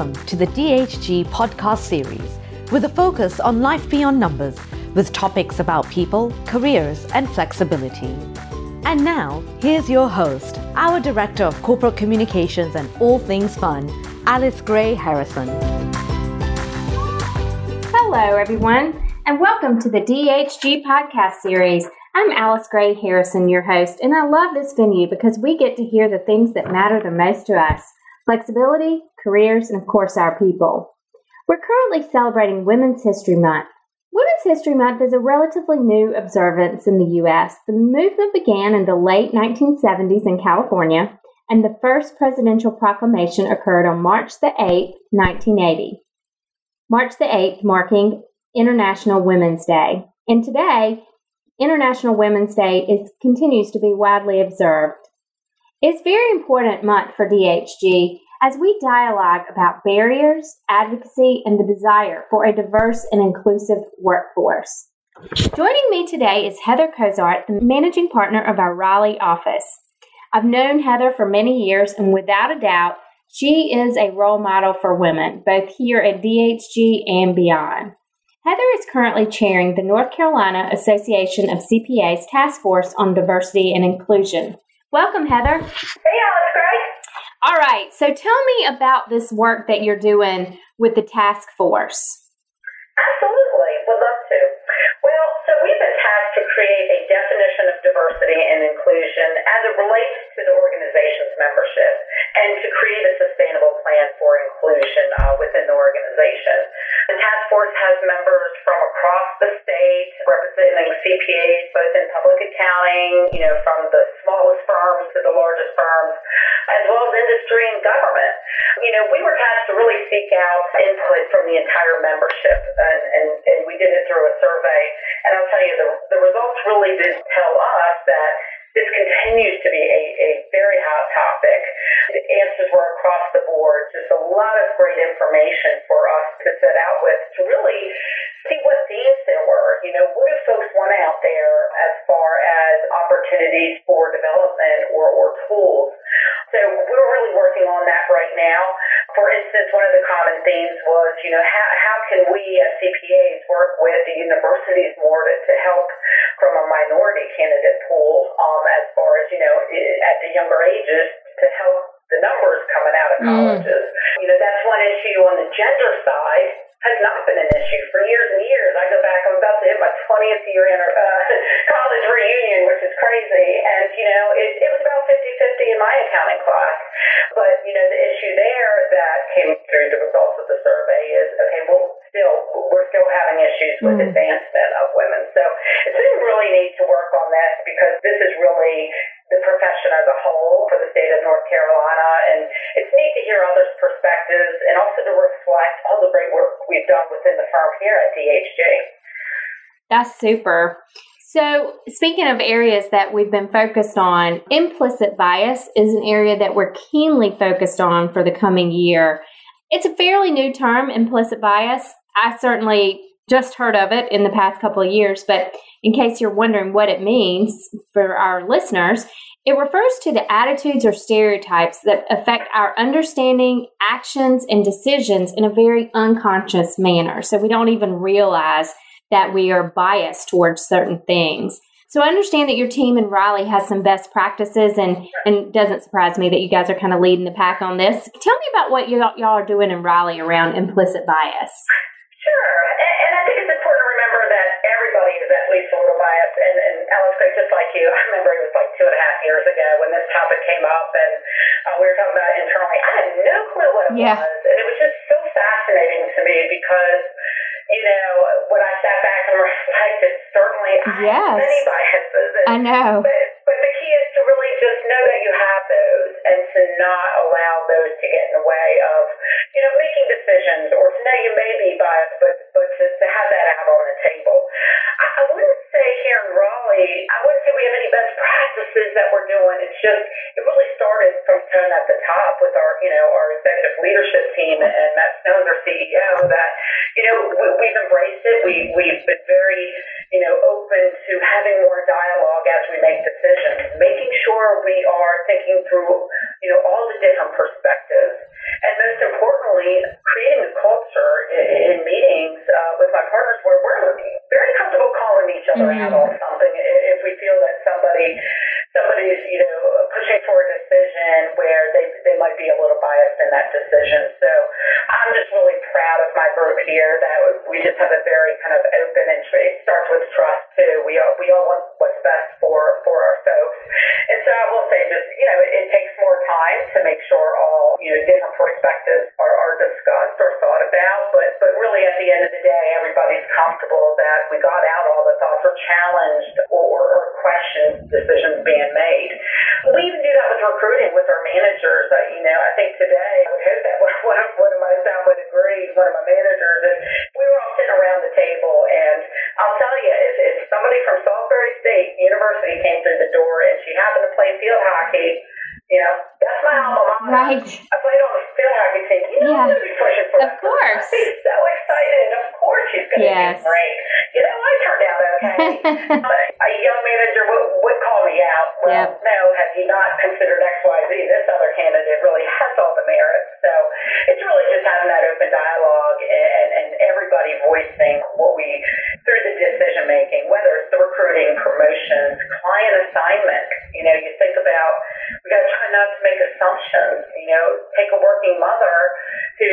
Welcome to the DHG podcast series with a focus on life beyond numbers with topics about people, careers, and flexibility. And now, here's your host, our Director of Corporate Communications and All Things Fun, Alice Gray Harrison. Hello, everyone, and welcome to the DHG podcast series. I'm Alice Gray Harrison, your host, and I love this venue because we get to hear the things that matter the most to us flexibility, careers, and of course, our people. We're currently celebrating Women's History Month. Women's History Month is a relatively new observance in the U.S. The movement began in the late 1970s in California, and the first presidential proclamation occurred on March the 8th, 1980. March the 8th marking International Women's Day. And today, International Women's Day is, continues to be widely observed. It's very important month for DHG as we dialogue about barriers, advocacy, and the desire for a diverse and inclusive workforce. Joining me today is Heather Cozart, the managing partner of our Raleigh office. I've known Heather for many years, and without a doubt, she is a role model for women, both here at DHG and beyond. Heather is currently chairing the North Carolina Association of CPAs Task Force on Diversity and Inclusion. Welcome, Heather. Hey, Alice Gray. All right, so tell me about this work that you're doing with the task force. Absolutely, would love to. Well, so we've been tasked to create a definition of diversity and inclusion as it relates to the organization's membership and to create a sustainable plan for inclusion uh, within the organization. Task force has members from across the state representing CPAs both in public accounting, you know, from the smallest firms to the largest firms, as well as industry and government. You know, we were tasked to really seek out input from the entire membership, and, and, and we did it through a survey. And I'll tell you, the, the results really did tell us that continues to be a, a very hot topic. The answers were across the board, just a lot of great information for us to set out with to really see what themes there were. You know, what do folks want out there as far as opportunities for development or, or tools? So we're really working on that right now. For instance, one of the common themes was, you know, how, how can we as CPAs work with the universities more to, to help from a minority candidate pool um, as far as, you know, at the younger ages to help the numbers coming out of colleges. Mm. You know, that's one issue on the gender side has not been an issue for years and years. I go back, I'm about to hit my 20th year in uh, college reunion, which is crazy. And, you know, it, it was about 50 50 in my accounting class. But, you know, the issue there that came through the results of the survey is okay, well, still, we're still having issues with mm. advancement of women. So it's been really neat to work on this because this is really the profession as a whole for the state of North Carolina. And it's neat to hear others' perspectives and also to reflect all the great work we've done within the firm here at DHG. That's super. So, speaking of areas that we've been focused on, implicit bias is an area that we're keenly focused on for the coming year. It's a fairly new term, implicit bias. I certainly just heard of it in the past couple of years, but in case you're wondering what it means for our listeners, it refers to the attitudes or stereotypes that affect our understanding, actions, and decisions in a very unconscious manner. So we don't even realize that we are biased towards certain things. So I understand that your team in Raleigh has some best practices, and and doesn't surprise me that you guys are kind of leading the pack on this. Tell me about what y'all, y'all are doing in Raleigh around implicit bias. Sure, and, and I think it's important to remember that everybody is at least a little biased. And, and Alice, just like you, I remember it was like two and a half years ago when this topic came up, and uh, we were talking about it internally. I had no clue what it yeah. was, and it was just so fascinating to me because you know, when I sat back and reflected, certainly I have many biases. And, I know. But, but the key is to really just know that you have those and to not allow those to get in the way of, you know, making decisions or know you may be biased, but, but to, to have that out on the table. I, I wouldn't say here in Raleigh, I wouldn't say we have any best practices that we're doing. It's just, it really started from tone at the top with our, you know, our executive leadership team and Matt Snow's our CEO that, you know, we, we've embraced it. We, we've been very, you know, open to having more dialogue as we make decisions, making sure we are thinking through, you know, all the different perspectives. and most importantly, mm-hmm. out something if we feel that somebody somebody's you know pushing for a decision where they they might be a little biased in that decision. So I'm just really proud of my group here that we just have a very kind of open and it starts with trust too. We all we all want what's best for for our folks, and so I will say just you know it, it takes more time to make sure all you know different perspectives are, are discussed or thought about, but but really at the end of the day, everybody's comfortable that we got out all the thoughts or challenged or, questioned decisions being made. We even do that with recruiting with our managers. Uh, you know, I think today, I would hope that one of, one of my staff would agree, one of my managers, is we were all sitting around the table, and I'll tell you, if, if somebody from Salisbury State University came through the door and she happened to play field hockey, you know, that's my alma mater. Right. I played on the field hockey team. You know, yeah. I'm going to be pushing for Of course. She's so excited. Of course she's going to yes. do great. You know, I turned out okay. a young manager would, would call me out. Well, yep. no, have you not considered X, Y, Z? This other candidate really has all the merits. So it's really just having that open dialogue and, and everybody voicing what we, through the decision making, whether it's the recruiting, promotions, client assignment. You know, you think about, we got to try not to make assumptions. You know, take a working mother who,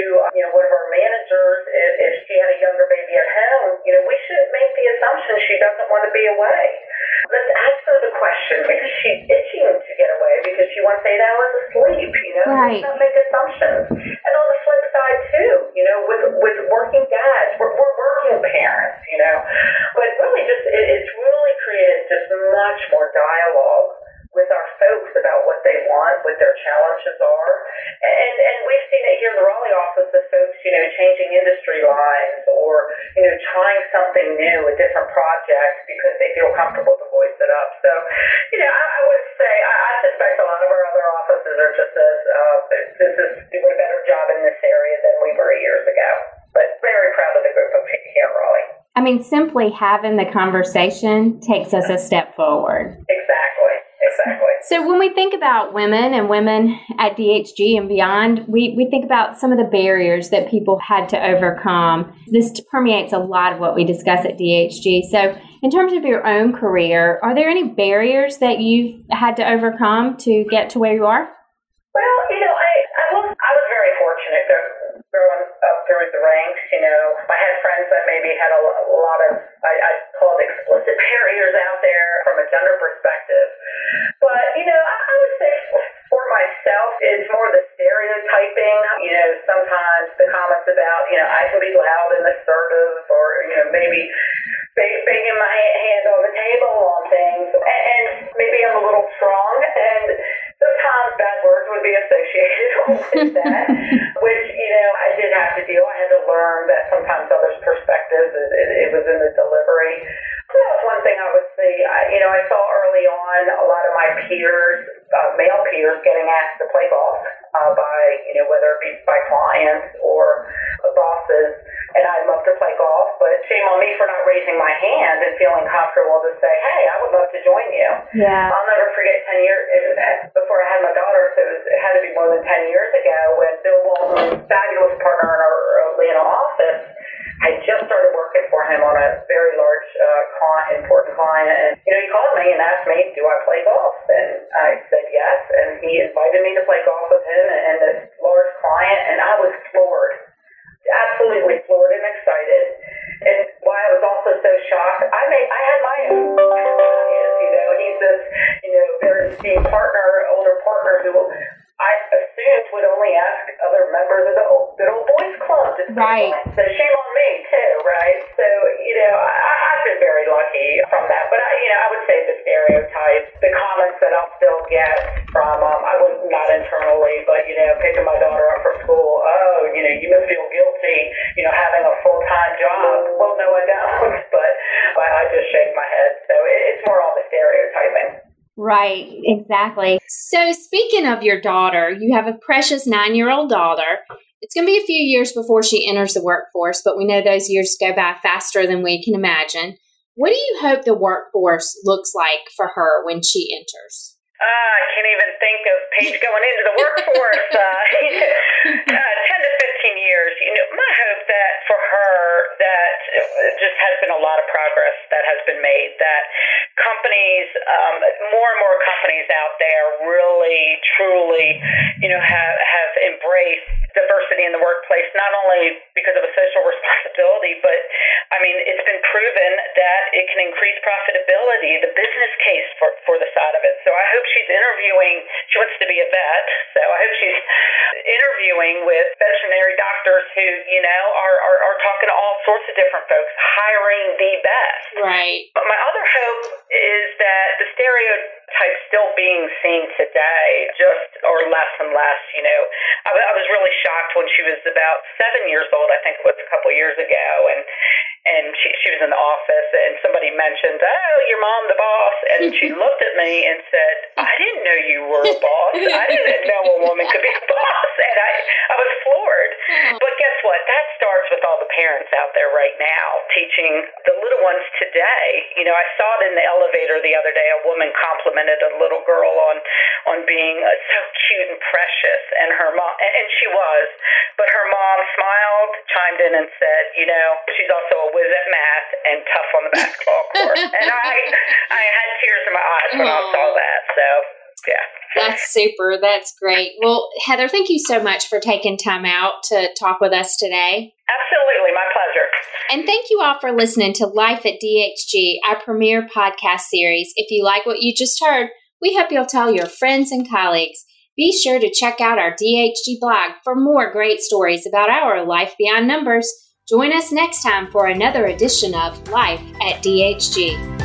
But really just, it, it's really created just much more dialogue with our folks about what they want, what their challenges are. And and we've seen it here in the Raleigh office of folks, you know, changing industry lines or, you know, trying something new, a different project because they feel comfortable to voice it up. So, you know, I, I would say I, I suspect a lot of our other offices are just as uh, this is doing a better job in this area than we were years ago. Mean, simply having the conversation takes us a step forward. Exactly. Exactly. So when we think about women and women at DHG and beyond, we, we think about some of the barriers that people had to overcome. This permeates a lot of what we discuss at DHG. So in terms of your own career, are there any barriers that you've had to overcome to get to where you are? Gender perspective. But you know, I, I would say for myself, it's more the stereotyping. You know, sometimes the comments about you know I can be loud and assertive, or you know maybe banging my hand on the table on things, and maybe I'm a little strong and sometimes bad words would be associated with that, which, you know, I did have to deal. I had to learn that sometimes others' perspectives, it, it, it was in the delivery. So that was one thing I would see. I, you know, I saw early on a lot of my peers, uh, male peers, getting asked to play golf uh, by, you know, whether it be by clients or bosses. And I'd love to play golf, but shame on me for not raising my hand and feeling comfortable to say, hey, I would love to join you. Yeah. I'll never forget 10 years, before I had my daughter, so it, was, it had to be more than 10 years ago, when Bill Walton, client. And, you know, he called me and asked me, do I play golf? And I said yes. And he invited me to play golf with him and this large client. And I was floored, absolutely floored and excited. And why I was also so shocked, I made, I had my own bias, you know, he's this, you know, very esteemed partner, older partner who I assumed would only ask other members of the old, good old boys club. To right. So shame on me too, right? So you know, I, I've been very lucky from that. But I, you know, I would say the stereotypes, the comments that I'll still get from, um, I was not internally, but you know, picking my daughter up for school. Oh, you know, you must feel guilty, you know, having a full time job. Well, no, I don't. But I, I just shake my head. So it, it's more all the stereotyping. Right, exactly. So, speaking of your daughter, you have a precious nine year old daughter. It's going to be a few years before she enters the workforce, but we know those years go by faster than we can imagine. What do you hope the workforce looks like for her when she enters? Uh, I can't even think of Paige going into the workforce. uh, uh, 10 to 15 years. You know, my hope that for her that just has been a lot of progress that has been made. That companies, um, more and more companies out there, really, truly, you know, have have embraced diversity in the workplace. Not only because of a social responsibility, but I mean, it's been proven that it can increase profitability, the business case for for the side of it. So I hope she's interviewing. She wants to be a vet, so I hope she's interviewing with veterinary doctors who, you know, are, are, are talking to all sorts of different folks, hiring the best. Right. But my other hope is that the stereotypes still being seen today, just or less and less. You know, I, I was really shocked when she was about seven years old. I think it was a couple years ago, and and she she was in the office, and somebody mentioned, "Oh, your mom, the boss," and she looked at me and said, "I didn't know you were a boss. I didn't know a woman could be a boss," and I I was parents out there right now teaching the little ones today. You know, I saw it in the elevator the other day. A woman complimented a little girl on on being uh, so cute and precious, and her mom, and, and she was, but her mom smiled, chimed in, and said, "You know, she's also a whiz at math and tough on the basketball court." and I I had tears in my eyes when I saw that. So yeah. That's super. That's great. Well, Heather, thank you so much for taking time out to talk with us today. Absolutely. And thank you all for listening to Life at DHG, our premier podcast series. If you like what you just heard, we hope you'll tell your friends and colleagues. Be sure to check out our DHG blog for more great stories about our life beyond numbers. Join us next time for another edition of Life at DHG.